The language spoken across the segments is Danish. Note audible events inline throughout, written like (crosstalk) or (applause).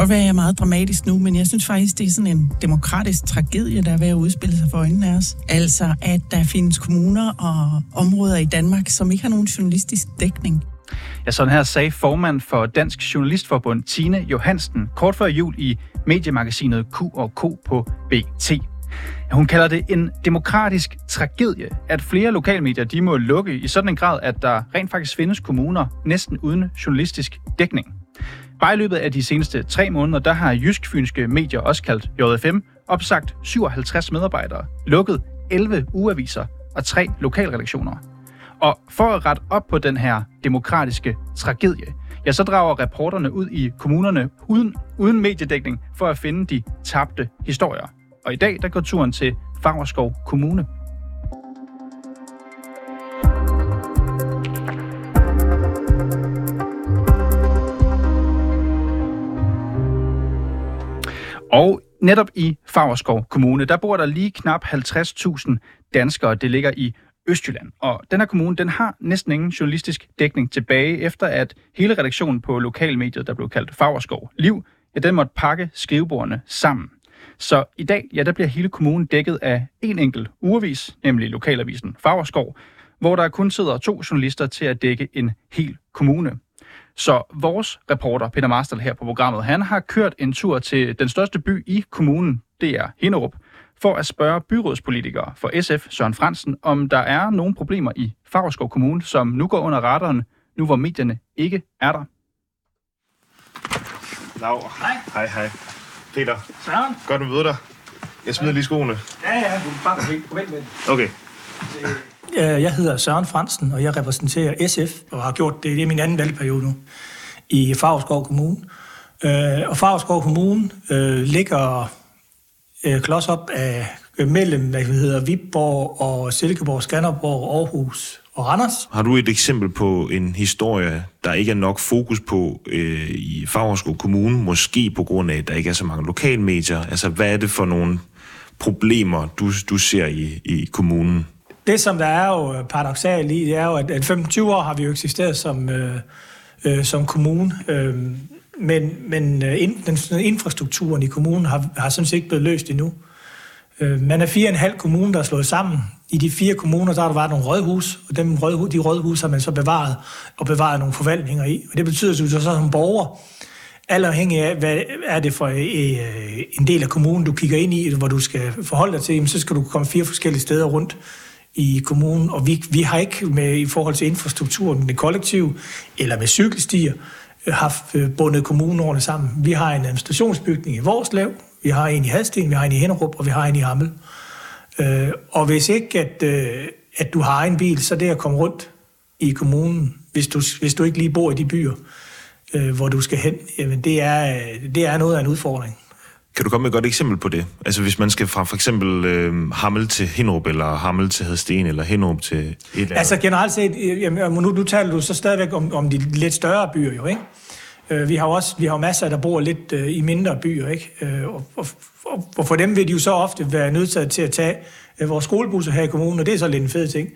Det godt være, at jeg er meget dramatisk nu, men jeg synes faktisk, det er sådan en demokratisk tragedie, der er ved at udspille sig for øjnene af os. Altså, at der findes kommuner og områder i Danmark, som ikke har nogen journalistisk dækning. Ja, sådan her sagde formand for Dansk Journalistforbund Tine Johansen kort før jul i mediemagasinet Q&K på BT. Hun kalder det en demokratisk tragedie, at flere lokalmedier de må lukke i sådan en grad, at der rent faktisk findes kommuner næsten uden journalistisk dækning. Bare i løbet af de seneste tre måneder, der har jysk-fynske medier, også kaldt JFM, opsagt 57 medarbejdere, lukket 11 ugeaviser og tre lokalredaktioner. Og for at rette op på den her demokratiske tragedie, ja, så drager reporterne ud i kommunerne uden, uden mediedækning for at finde de tabte historier. Og i dag, der går turen til Fagerskov Kommune. Og netop i Fagerskov Kommune, der bor der lige knap 50.000 danskere. Det ligger i Østjylland. Og den her kommune, den har næsten ingen journalistisk dækning tilbage, efter at hele redaktionen på lokalmediet, der blev kaldt Fagerskov Liv, ja, den måtte pakke skrivebordene sammen. Så i dag, ja, der bliver hele kommunen dækket af en enkelt ugevis, nemlig lokalavisen Fagerskov, hvor der kun sidder to journalister til at dække en hel kommune. Så vores reporter, Peter Marstal her på programmet, han har kørt en tur til den største by i kommunen, det er Hinderup, for at spørge byrådspolitikere for SF, Søren Fransen, om der er nogle problemer i Fagerskov Kommune, som nu går under radaren, nu hvor medierne ikke er der. Lav. Hej. Hej, hej. Peter, Søren? godt at møde dig. Jeg smider lige skoene. Ja, ja, du er bare på vent med. Okay. Øh, jeg hedder Søren Fransen, og jeg repræsenterer SF, og har gjort det, det er min anden valgperiode nu, i Favreskov Kommune. Øh, og Favreskov Kommune øh, ligger klods op af mellem, hvad det hedder, Viborg og Silkeborg, Skanderborg, Aarhus og Randers. Har du et eksempel på en historie, der ikke er nok fokus på øh, i Favreskov Kommune, måske på grund af, at der ikke er så mange lokalmedier? Altså, hvad er det for nogle problemer, du, du ser i, i kommunen? Det, som der er jo øh, paradoxalt i, det er jo, at at 25 år har vi jo eksisteret som, øh, øh, som kommune. Øh, men men øh, in, den, infrastrukturen i kommunen har, har sådan set ikke blevet løst endnu. Øh, man er fire og en halv kommune, der er slået sammen. I de fire kommuner, der har der været nogle rådhus, og dem rådhus, de rådhus har man så bevaret, og bevaret nogle forvaltninger i. Og det betyder, at du så som borger, alt afhængig af, hvad er det for øh, en del af kommunen, du kigger ind i, hvor du skal forholde dig til, så skal du komme fire forskellige steder rundt i kommunen, og vi, vi har ikke med i forhold til infrastrukturen, det kollektiv eller med cykelstier, øh, haft øh, bundet kommunerne sammen. Vi har en administrationsbygning i Vorslav, vi har en i Hadsten, vi har en i Hinderup, og vi har en i Hammel. Øh, og hvis ikke, at, øh, at du har en bil, så er det at komme rundt i kommunen, hvis du, hvis du ikke lige bor i de byer, øh, hvor du skal hen, jamen det er, øh, det er noget af en udfordring. Kan du komme med et godt eksempel på det? Altså, hvis man skal fra for eksempel øh, Hammel til Hinrup, eller Hammel til Hadsten, eller Hinrup til et eller andet. Altså generelt set, øh, jamen, nu, nu taler du så stadigvæk om, om de lidt større byer jo, ikke? Øh, Vi har jo også vi har masser, der bor lidt øh, i mindre byer, ikke? Øh, og, og, og, og for dem vil de jo så ofte være nødt til at tage øh, vores skolebusser her i kommunen, og det er så lidt en fed ting.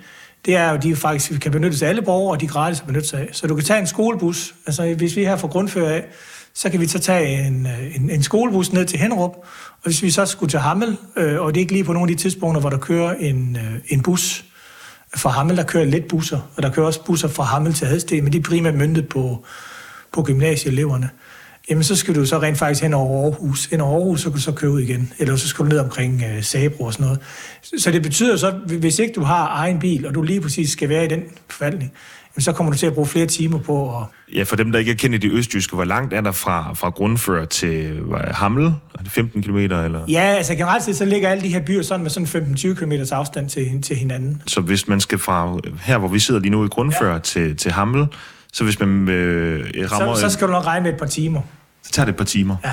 Det er jo, at de faktisk kan benyttes af alle borgere, og de er gratis at benytte sig af. Så du kan tage en skolebus, altså hvis vi her fra grundfører af, så kan vi så tage en, øh, en, en skolebus ned til Henrup, og hvis vi så skulle til Hammel, øh, og det er ikke lige på nogle af de tidspunkter, hvor der kører en, øh, en bus fra Hammel, der kører lidt busser, og der kører også busser fra Hammel til Hadsten, men de er primært myndet på, på gymnasieeleverne. Jamen, så skal du så rent faktisk hen over Aarhus. Hen over Aarhus, så kan du så køre ud igen. Eller så skal du ned omkring øh, Sabro og sådan noget. Så, det betyder så, hvis ikke du har egen bil, og du lige præcis skal være i den forvaltning, jamen, så kommer du til at bruge flere timer på at Ja, for dem, der ikke er kendt i det østjyske, hvor langt er der fra, fra grundfør til hvad, er det, Hammel? Er det 15 km, eller? Ja, altså generelt set, så ligger alle de her byer sådan med sådan 15-20 km afstand til, til hinanden. Så hvis man skal fra her, hvor vi sidder lige nu i grundfør, ja. til, til Hammel, så hvis man øh, rammer... Så, så skal du nok regne med et par timer. så tager det et par timer. Ja.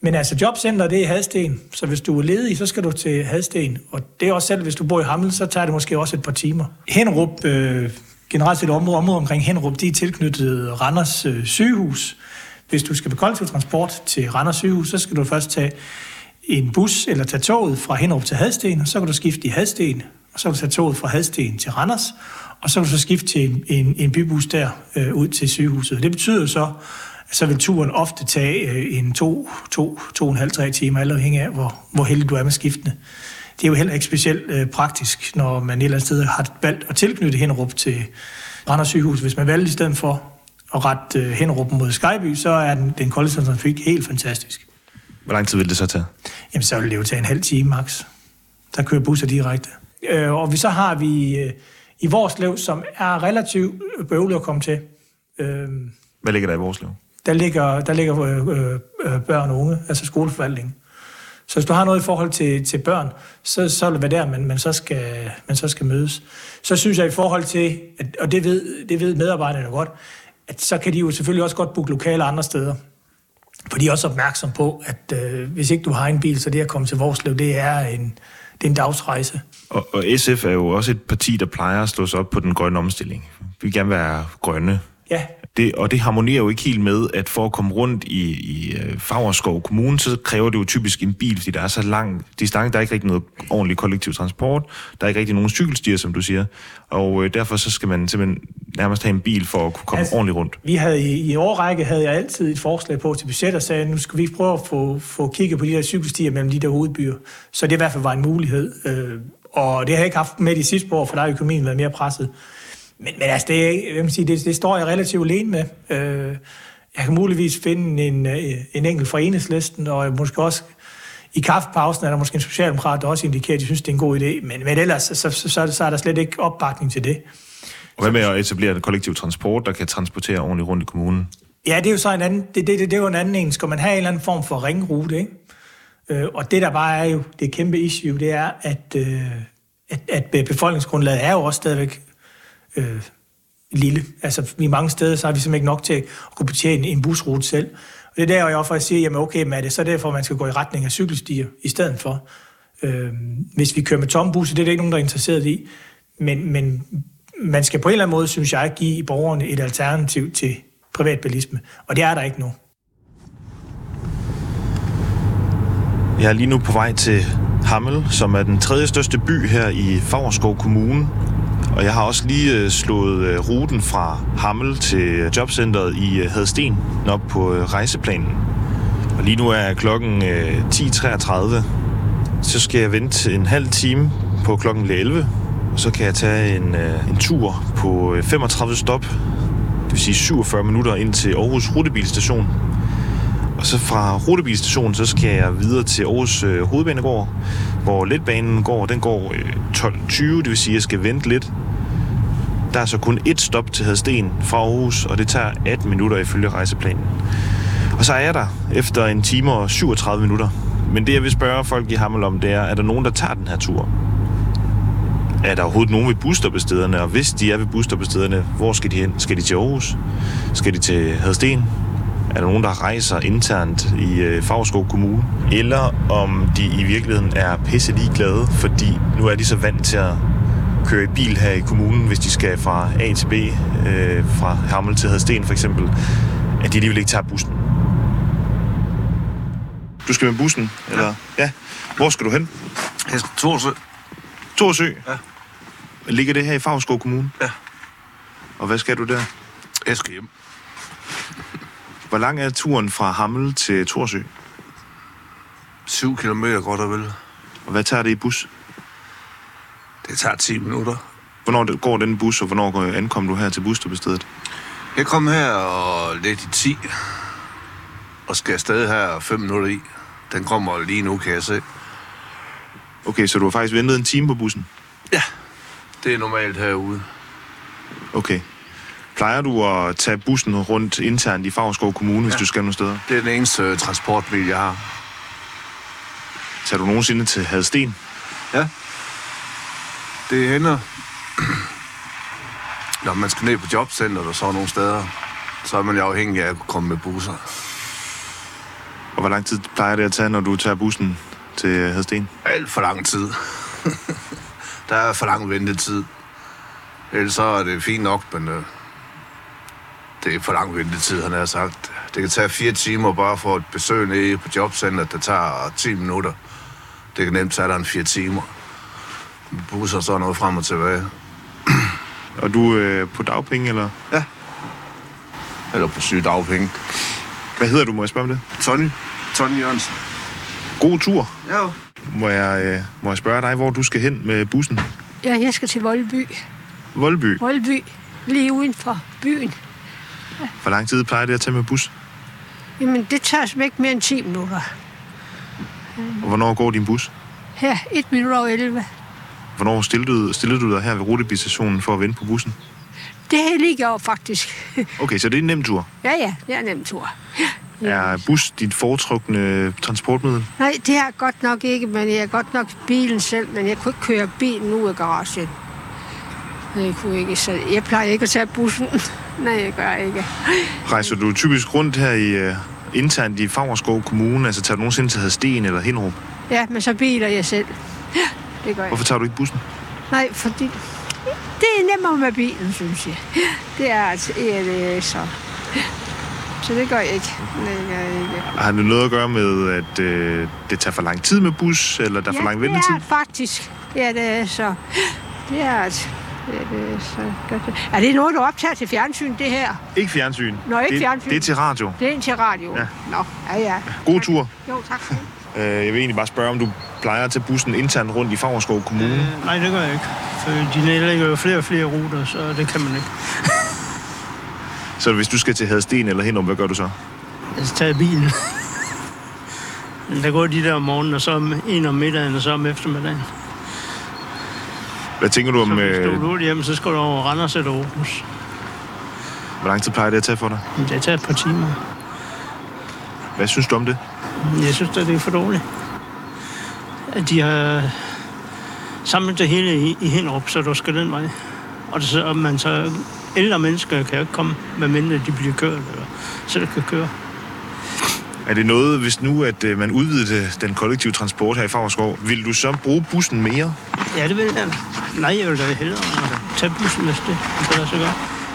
Men altså, jobcenter, det er i Hadsten. Så hvis du er ledig, så skal du til Hadsten. Og det er også selv, hvis du bor i Hammel, så tager det måske også et par timer. Henrup, øh, generelt set område, område omkring Henrup, de er tilknyttet Randers øh, sygehus. Hvis du skal på kollektiv transport til Randers sygehus, så skal du først tage en bus eller tage toget fra Henrup til Hadsten, og så kan du skifte i Hadsten, og så kan du tage toget fra Hadsten til Randers, og så kan du så skifte til en, en, en bybus der øh, ud til sygehuset. Det betyder så, så vil turen ofte tage øh, en to, to, to og en halv, tre timer, alt afhængig af, hvor, hvor heldig du er med skiftene. Det er jo heller ikke specielt øh, praktisk, når man et eller andet sted har valgt at tilknytte Hinderup til Randers sygehus. Hvis man valgte i stedet for at rette øh, Hinderup mod Skyby, så er den, den kollektive trafik helt fantastisk. Hvor lang tid vil det så tage? Jamen, så vil det jo tage en halv time max. Der kører busser direkte. Øh, og vi, så har vi øh, i vores liv, som er relativt bøvlet at komme til. Øh, Hvad ligger der i vores liv? der ligger, der ligger øh, øh, børn og unge, altså skoleforvaltning. Så hvis du har noget i forhold til, til børn, så, så er det være der, man, man, så skal, man så skal mødes. Så synes jeg i forhold til, at, og det ved, det ved medarbejderne godt, at så kan de jo selvfølgelig også godt booke lokaler andre steder. For de er også opmærksom på, at øh, hvis ikke du har en bil, så det at komme til Vorslev, det er en, det er en dagsrejse. Og, og SF er jo også et parti, der plejer at slå sig op på den grønne omstilling. Vi vil gerne være grønne. Ja, Det, og det harmonerer jo ikke helt med, at for at komme rundt i, i øh, Fagerskov Kommune, så kræver det jo typisk en bil, fordi der er så lang distance, der er ikke rigtig noget ordentlig kollektiv transport, der er ikke rigtig nogen cykelstier, som du siger, og øh, derfor så skal man simpelthen nærmest have en bil for at kunne komme altså, ordentligt rundt. Vi havde i, i årrække havde jeg altid et forslag på til budget, og sagde, nu skal vi prøve at få, få kigget på de der cykelstier mellem de der hovedbyer. Så det i hvert fald var en mulighed. Øh, og det har jeg ikke haft med de sidste år, for der har økonomien været mere presset. Men, men altså, det, jeg sige, det, det står jeg relativt alene med. Øh, jeg kan muligvis finde en, øh, en enkelt fra enhedslisten, og måske også i kaffepausen er der måske en socialdemokrat, der også indikerer, at de synes, det er en god idé. Men, men ellers, så, så, så, er der- så er der slet ikke opbakning til det. Og hvad med at etablere en kollektiv transport, der kan transportere ordentligt rundt i kommunen? Ja, det er jo så en anden, det, det, det, det er jo en anden en. Skal man have en eller anden form for ringrute, ikke? Øh, og det der bare er jo det kæmpe issue, det er, at, øh, at, at befolkningsgrundlaget er jo også stadigvæk øh, lille. Altså i mange steder, så har vi simpelthen ikke nok til at kunne betjene en busrute selv. Og det er der, jeg ofte siger, jamen okay, men er det så derfor, man skal gå i retning af cykelstier i stedet for? Øh, hvis vi kører med tomme busser, det er der ikke nogen, der er interesseret i. Men, men man skal på en eller anden måde, synes jeg, give borgerne et alternativ til privatbilisme. Og det er der ikke nu. Jeg er lige nu på vej til Hammel, som er den tredje største by her i Fagerskov Kommune. Og jeg har også lige øh, slået øh, ruten fra Hammel til øh, jobcentret i Hadsten op på rejseplanen. Og lige nu er klokken 10.33. Så skal jeg vente en halv time på klokken 11. Og så kan jeg tage en, en tur på 35 stop. Det vil sige 47 minutter ind til Aarhus Rutebilstation. Og så fra Rutebilstationen, så skal jeg videre til Aarhus øh, Hovedbanegård, hvor letbanen går. Den går øh, 12.20, det vil sige, at jeg skal vente lidt. Der er så kun et stop til Hadsten fra Aarhus, og det tager 18 minutter ifølge rejseplanen. Og så er jeg der efter en time og 37 minutter. Men det, jeg vil spørge folk i Hammel om, det er, er der nogen, der tager den her tur? Er der overhovedet nogen ved busstoppestederne? Og hvis de er ved busstoppestederne, hvor skal de hen? Skal de til Aarhus? Skal de til Hadsten? Er der nogen, der rejser internt i øh, Kommune? Eller om de i virkeligheden er pisse ligeglade, fordi nu er de så vant til at køre i bil her i kommunen, hvis de skal fra A til B, øh, fra Hammel til Hadsten for eksempel, at de alligevel ikke tager bussen. Du skal med bussen, eller? Ja. Hvor skal du hen? Jeg skal Torsø. Torsø? Ja. Ligger det her i Favrskov Kommune? Ja. Og hvad skal du der? Jeg skal hjem. Hvor lang er turen fra Hammel til Torsø? 7 kilometer godt og vel. Og hvad tager det i bus? Det tager 10 minutter. Hvornår går den bus, og hvornår ankommer du her til busstoppestedet? Jeg kom her og lidt i 10. Og skal afsted her 5 minutter i. Den kommer lige nu, kan jeg se. Okay, så du har faktisk ventet en time på bussen? Ja, det er normalt herude. Okay. Plejer du at tage bussen rundt internt i Favrskov Kommune, hvis Ja. du skal nogle steder? Det er den eneste øh, transportbil, jeg har. Tager du nogensinde til Hadsten? Ja. Det hænder. Når man skal ned på jobcenteret og sådan nogle steder, så er man jo afhængig af at kunne komme med busser. Og hvor lang tid plejer det at tage, når du tager bussen til Hadsten? Alt for lang tid. (laughs) der er for lang ventetid. Ellers så er det fint nok, men øh, det er for lang ventetid, han har sagt. Det kan tage fire timer bare for et besøg nede på jobcenteret, der tager 10 minutter. Det kan nemt tage dig en fire timer. Busser så noget frem og tilbage. (clears throat) Og du er øh, på dagpenge, eller? Eller på sygedagpenge. Hvad hedder du, må jeg spørge om det? Tony. Tony Jørgensen. God tur. Ja. Må jeg, øh, må jeg spørge dig, hvor du skal hen med bussen? Ja, jeg skal til Voldby. Voldby. Voldby, lige uden for byen. Hvor lang tid plejer det at tage med bus? Jamen, det tager som ikke mere end 10 minutter. Og hvornår går din bus? Her, 1 minut over 11. Hvornår stillede du, stillede du dig her ved rutebilstationen for at vente på bussen? Det har jeg lige gjort, faktisk. (laughs) Okay, så det er en nem tur. Ja, ja, det er en nem tur. Er bus dit foretrukne transportmiddel? Nej, det er godt nok ikke, men jeg er godt nok bilen selv, men jeg kunne ikke køre bilen ud af garagen. Jeg kunne ikke, så jeg plejer ikke at tage bussen. Nej, jeg gør ikke. Rejser du typisk rundt her i uh, internt i Favrskov Kommune? Altså tager du nogensinde til Hadsten eller Hinderup? Ja, men så biler jeg selv. Ja, det gør jeg. Hvorfor tager du ikke bussen? Nej, fordi det er nemmere med bilen, synes jeg. Det er altså, ja, det er så. Så det gør jeg ikke. Det gør jeg ikke. Har det noget at gøre med, at øh, det tager for lang tid med bus, eller der er for lang ja, ventetid? det er faktisk. Ja, det er så. Det er altså. Det er så godt. Er det noget, du optager til fjernsyn, det her? Ikke fjernsyn. Nå, ikke det, fjernsyn. Det er til radio. Det er en til radio. Ja. Nå, ja, ja. God tur. Jo, tak. for det. Øh, jeg vil egentlig bare spørge, om du plejer at tage bussen internt rundt i Favrskov Kommune? Øh, nej, det gør jeg ikke. For de nedlægger jo flere og flere ruter, så det kan man ikke. (laughs) Så hvis du skal til Hadsten eller Hinderup, hvad gør du så? Jeg skal tage bilen. (laughs) Der går de der om morgenen, og så om en om middagen, og så om eftermiddagen. Hvad tænker du Så om, hvis du øh, er hurtigt hjem, så skal du over Randers eller Aarhus. hvor lang tid plejer det at tage for dig? Det tager et par timer. Hvad synes du om det? Jeg synes, at det er for dårligt. At de har samlet det hele i, i Hinderup, så du skal den vej. Og, det, så, og man så ældre mennesker kan jo ikke komme, medmindre de bliver kørt, eller selv kan køre. Er det noget, hvis nu at øh, man udvidede den kollektive transport her i Favrskov, vil du så bruge bussen mere? Ja, det vil jeg. Nej, jeg vil da hellere tage bussen, hvis det kan lade sig gøre.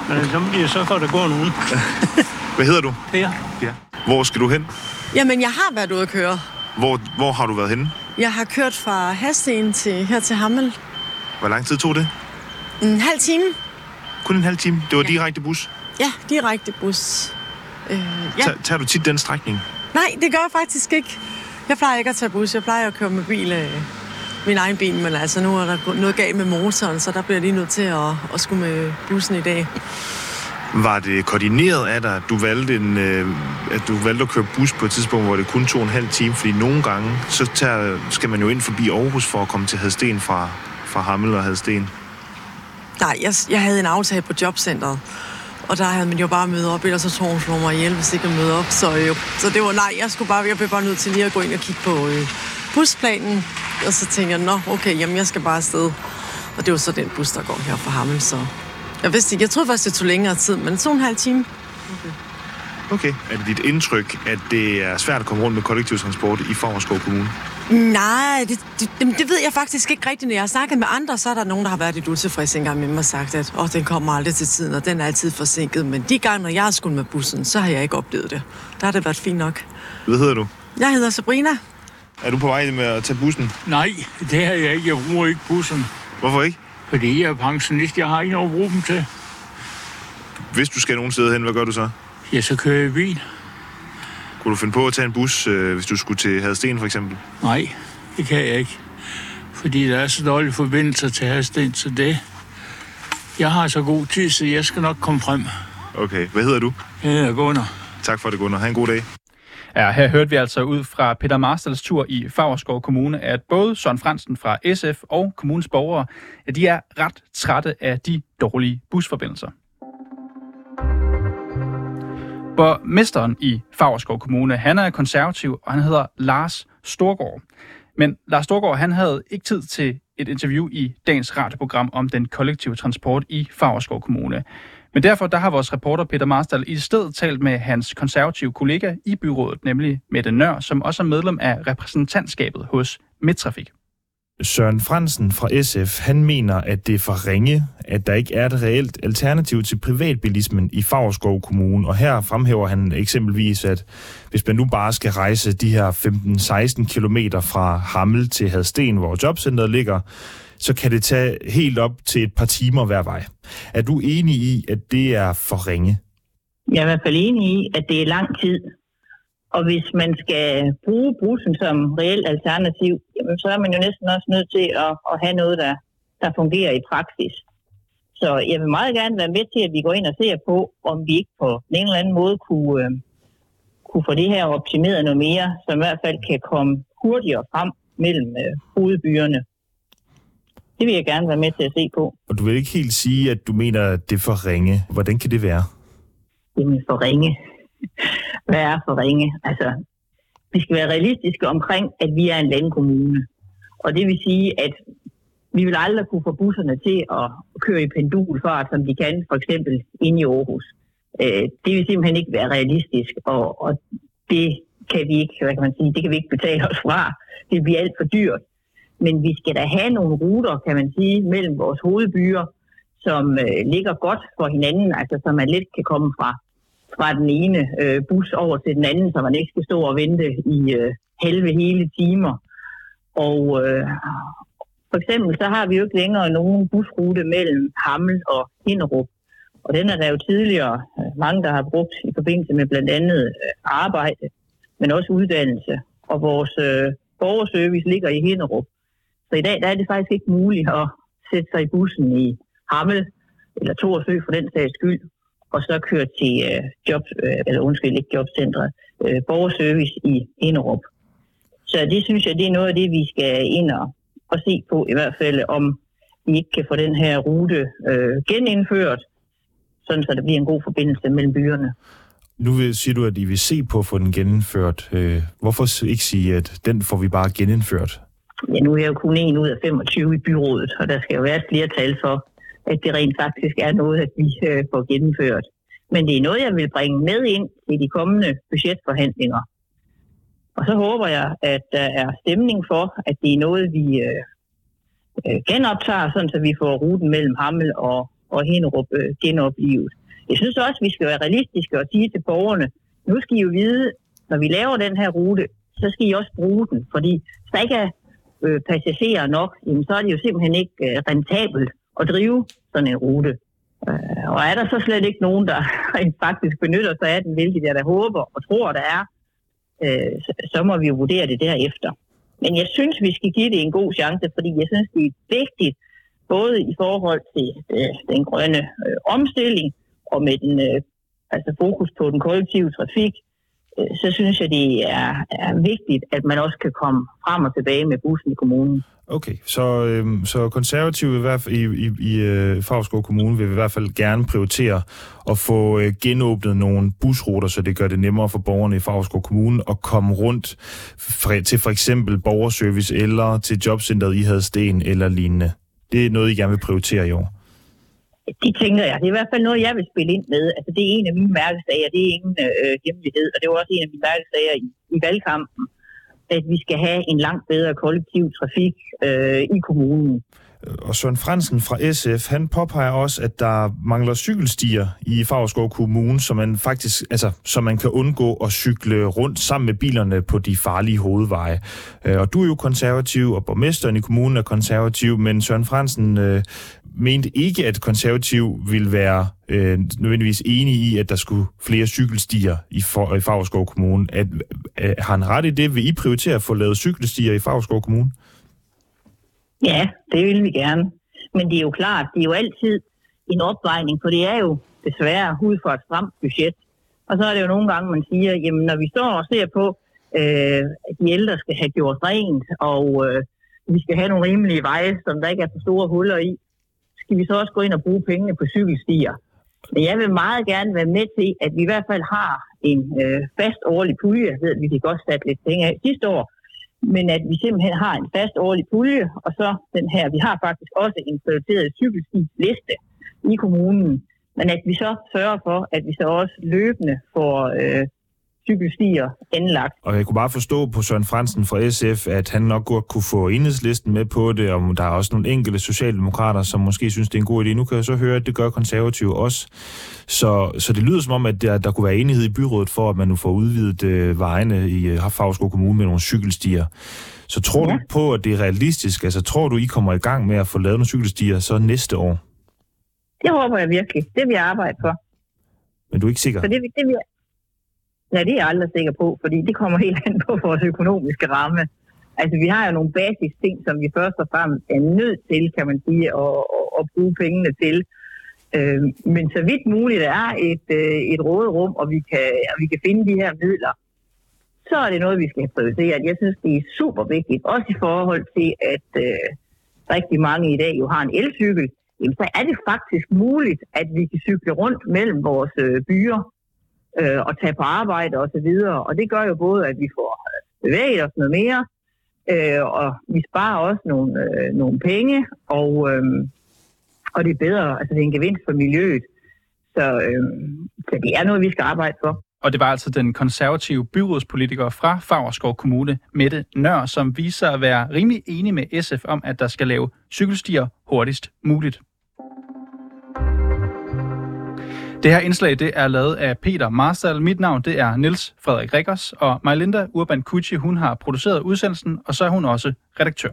Men så må de jo så for, at der går nogen. (laughs) Hvad hedder du? Per? Ja. Hvor skal du hen? Jamen, jeg har været ude at køre. Hvor, hvor har du været henne? Jeg har kørt fra Hasten til her til Hammel. Hvor lang tid tog det? En halv time. Kun en halv time. Det var direkte bus. Ja, direkte bus. Øh, ja. Ta- tager du tit den strækning? Nej, det gør jeg faktisk ikke. Jeg plejer ikke at tage bus. Jeg plejer at køre med bil. Øh, min egen bil, men altså nu er der noget galt med motoren, så der bliver jeg lige nødt til at, at skulle med bussen i dag. Var det koordineret af dig, at du valgte, en, øh, at du valgte at køre bus på et tidspunkt, hvor det kun tog en halv time? Fordi nogle gange, så tager, skal man jo ind forbi Aarhus for at komme til Hadsten fra, fra Hammel og Hadsten. Nej, jeg, jeg havde en aftale på jobcentret, og der havde man jo bare møde op, ellers så tog hun slå mig ihjel, hvis ikke jeg møde op. Så, jo, så det var nej, jeg, skulle bare, jeg blev bare nødt til lige at gå ind og kigge på øh, busplanen, og så tænkte jeg, nå, okay, jamen jeg skal bare afsted. Og det var så den bus, der går her fra Hammel, så... Jeg vidste ikke, jeg troede faktisk, det tog længere tid, men to og en halv time. Okay. Er det dit indtryk, at det er svært at komme rundt med kollektiv transport i Favrskov Kommune? Nej, det, det, det, det ved jeg faktisk ikke rigtigt. Når jeg har snakket med andre, så er der nogen, der har været lidt utilfredse engang med mig og sagt, at oh, den kommer aldrig til tiden, og den er altid forsinket. Men de gange, når jeg har skulle med bussen, så har jeg ikke oplevet det. Der har det været fint nok. Hvad hedder du? Jeg hedder Sabrina. Er du på vej med at tage bussen? Nej, det har jeg ikke. Jeg bruger ikke bussen, Hvorfor ikke? fordi jeg er pensionist. Jeg har ikke noget at bruge dem til. Hvis du skal nogen sted hen, hvad gør du så? Jeg så kører i bil. Kunne du finde på at tage en bus, øh, hvis du skulle til Hadsten for eksempel? Nej, det kan jeg ikke. Fordi der er så dårlige forbindelser til Hadsten, så det... Jeg har så god tid, så jeg skal nok komme frem. Okay. Hvad hedder du? Jeg hedder Gunnar. Tak for det, Gunnar. Ha' en god dag. Ja, her hørte vi altså ud fra Peter Marstals tur i Favrskov Kommune, at både Søren Fransen fra SF og kommunens borgere, at de er ret trætte af de dårlige busforbindelser. Borgmesteren i Favrskov Kommune, han er konservativ, og han hedder Lars Storgård. Men Lars Storgård, han havde ikke tid til et interview i dagens radioprogram om den kollektive transport i Fagerskov Kommune. Men derfor der har vores reporter Peter Marstal i stedet talt med hans konservative kollega i byrådet, nemlig Mette Nør, som også er medlem af repræsentantskabet hos Midtrafik. Søren Fransen fra SF, han mener, at det er for ringe, at der ikke er et reelt alternativ til privatbilismen i Favreskov Kommune. Og her fremhæver han eksempelvis, at hvis man nu bare skal rejse de her 15-16 km fra Hammel til Hadsten, hvor jobcentret ligger, så kan det tage helt op til et par timer hver vej. Er du enig i, at det er for ringe? Jeg er i hvert fald enig i, at det er lang tid og hvis man skal bruge bussen som reelt alternativ, jamen, så er man jo næsten også nødt til at, at have noget, der, der fungerer i praksis. Så jeg vil meget gerne være med til, at vi går ind og ser på, om vi ikke på en eller anden måde kunne, øh, kunne få det her optimeret noget mere, som i hvert fald kan komme hurtigere frem mellem øh, hovedbyerne. Det vil jeg gerne være med til at se på. Og du vil ikke helt sige, at du mener, at det er for ringe. Hvordan kan det være? Jamen for ringe. (laughs) Hvad er for ringe? Altså, vi skal være realistiske omkring, at vi er en landkommune. Og det vil sige, at vi vil aldrig kunne få busserne til at køre i pendulfart, som de kan for eksempel inde i Aarhus. Øh, det vil simpelthen ikke være realistisk, og, og det kan vi ikke, hvad kan man sige, det kan vi ikke betale os fra. Det bliver alt for dyrt. Men vi skal da have nogle ruter, kan man sige, mellem vores hovedbyer, som øh, ligger godt for hinanden, altså som man let kan komme fra, fra den ene øh, bus over til den anden, så man ikke skal stå og vente i øh, halve hele timer. Og øh, for eksempel så har vi jo ikke længere nogen busrute mellem Hammel og Hinderup. Og den er der jo tidligere øh, mange, der har brugt i forbindelse med blandt andet øh, arbejde, men også uddannelse. Og vores øh, borgerservice ligger i Hinderup. Så i dag der er det faktisk ikke muligt at sætte sig i bussen i Hammel eller Torsø for den sags skyld, og så køre til øh, job, øh, eller undskyld, ikke jobcentret, øh, borgerservice i Hinderup. Så det synes jeg, det er noget af det, vi skal ind og, og se på, i hvert fald om vi ikke kan få den her rute øh, genindført, sådan så der bliver en god forbindelse mellem byerne. Nu vil, siger du, at I vil se på at få den genindført. Øh, hvorfor ikke sige, at den får vi bare genindført? Ja, nu er jeg jo kun en ud af 25 i byrådet, og der skal jo være et flertal for, at det rent faktisk er noget, at vi øh, får gennemført. Men det er noget, jeg vil bringe med ind til de kommende budgetforhandlinger. Og så håber jeg, at der er stemning for, at det er noget, vi øh, øh genoptager, sådan så vi får ruten mellem Hammel og, og Hinderup øh, genoplevet. Jeg synes også, at vi skal være realistiske og sige til borgerne, nu skal I jo vide, når vi laver den her rute, så skal I også bruge den, fordi hvis der ikke er øh, passagerer nok, jamen, så er det jo simpelthen ikke øh, rentabelt at drive sådan en rute. Øh, og er der så slet ikke nogen, der (laughs) faktisk benytter sig af den, hvilket jeg da håber og tror, der er, øh, så, så må vi jo vurdere det derefter. Men jeg synes, vi skal give det en god chance, fordi jeg synes, det er vigtigt, både i forhold til øh, den grønne øh, omstilling og med den øh, altså fokus på den kollektive trafik, øh, så synes jeg, det er, er vigtigt, at man også kan komme frem og tilbage med bussen i kommunen. Okay, så, øhm, så konservative i, hvert fald, i, i, i øh, Favrskov Kommune vil i hvert fald gerne prioritere at få øh, genåbnet nogle busruter, så det gør det nemmere for borgerne i Favrskov Kommune at komme rundt fra, til for eksempel borgerservice eller til jobcentret i Hadsten eller lignende. Det er noget, I gerne vil prioritere i år. Det tænker jeg. Det er i hvert fald noget, jeg vil spille ind med. Altså, det er en af mine mærkesager. Det er ingen øh, hemmelighed. Og det var også en af mine mærkesager i, i valgkampen at vi skal have en langt bedre kollektiv trafik øh, i kommunen. Og Søren Fransen fra SF, han påpeger også, at der mangler cykelstier i Favreskov Kommune, så man faktisk, altså, så man kan undgå at cykle rundt sammen med bilerne på de farlige hovedveje. Øh, og du er jo konservativ, og borgmesteren i kommunen er konservativ, men Søren Fransen øh, mente ikke, at konservativ ville være øh, nødvendigvis enig i, at der skulle flere cykelstier i, for, i Favreskov Kommune. At, øh, har han ret i det? Vil I prioritere at få lavet cykelstier i Favreskov Kommune? Ja, det vil vi gerne. Men det er jo klart, det er jo altid en opvejning, for det er jo desværre ud for et stramt budget. Og så er det jo nogle gange, man siger, jamen når vi står og ser på, øh, at de ældre skal have gjort rent, og øh, vi skal have nogle rimelige veje, som der ikke er for store huller i, skal vi så også gå ind og bruge pengene på cykelstier. Men jeg vil meget gerne være med til, at vi i hvert fald har en øh, fast årlig pulje. Jeg ved, at vi fik også sat lidt penge af sidste år, men at vi simpelthen har en fast årlig pulje, og så den her, vi har faktisk også en prioriteret cykelsti-liste i kommunen, men at vi så sørger for, at vi så også løbende får øh, cykelstier anlagt. Og jeg kunne bare forstå på Søren Fransen fra SF, at han nok godt kunne få enhedslisten med på det, og der er også nogle enkelte socialdemokrater, som måske synes, det er en god idé. Nu kan jeg så høre, at det gør konservative også. Så, så det lyder som om, at der, der kunne være enighed i byrådet for, at man nu får udvidet øh, vejene i øh, Kommune med nogle cykelstier. Så tror ja. du på, at det er realistisk? Altså tror du, I kommer i gang med at få lavet nogle cykelstier så næste år? Det håber jeg virkelig. Det vil jeg arbejde for. Men du er ikke sikker? Så det, det vil, Ja, det er jeg aldrig sikker på, fordi det kommer helt an på vores økonomiske ramme. Altså, vi har jo nogle basis ting, som vi først og fremmest er nødt til, kan man sige, at, at, at bruge pengene til. Øh, men så vidt muligt er et, øh, et råderum, og vi, kan, og vi kan finde de her midler, så er det noget, vi skal prioritere. Jeg synes, det er super vigtigt, også i forhold til, at øh, rigtig mange i dag jo har en elcykel. Jamen, så er det faktisk muligt, at vi kan cykle rundt mellem vores øh, byer øh, og tage på arbejde osv. Og, så videre. og det gør jo både, at vi får øh, bevæget os noget mere, øh, og vi sparer også nogle, øh, nogle penge, og, øh, og det er bedre, altså det er en gevinst for miljøet. Så, øh, så det er noget, vi skal arbejde for. Og det var altså den konservative byrådspolitiker fra Fagerskov Kommune, Mette Nør, som viser at være rimelig enig med SF om, at der skal lave cykelstier hurtigst muligt. Det her indslag det er lavet af Peter Marstal. Mit navn det er Niels Frederik Rikkers, og Majlinda Urban Kucci, hun har produceret udsendelsen, og så er hun også redaktør.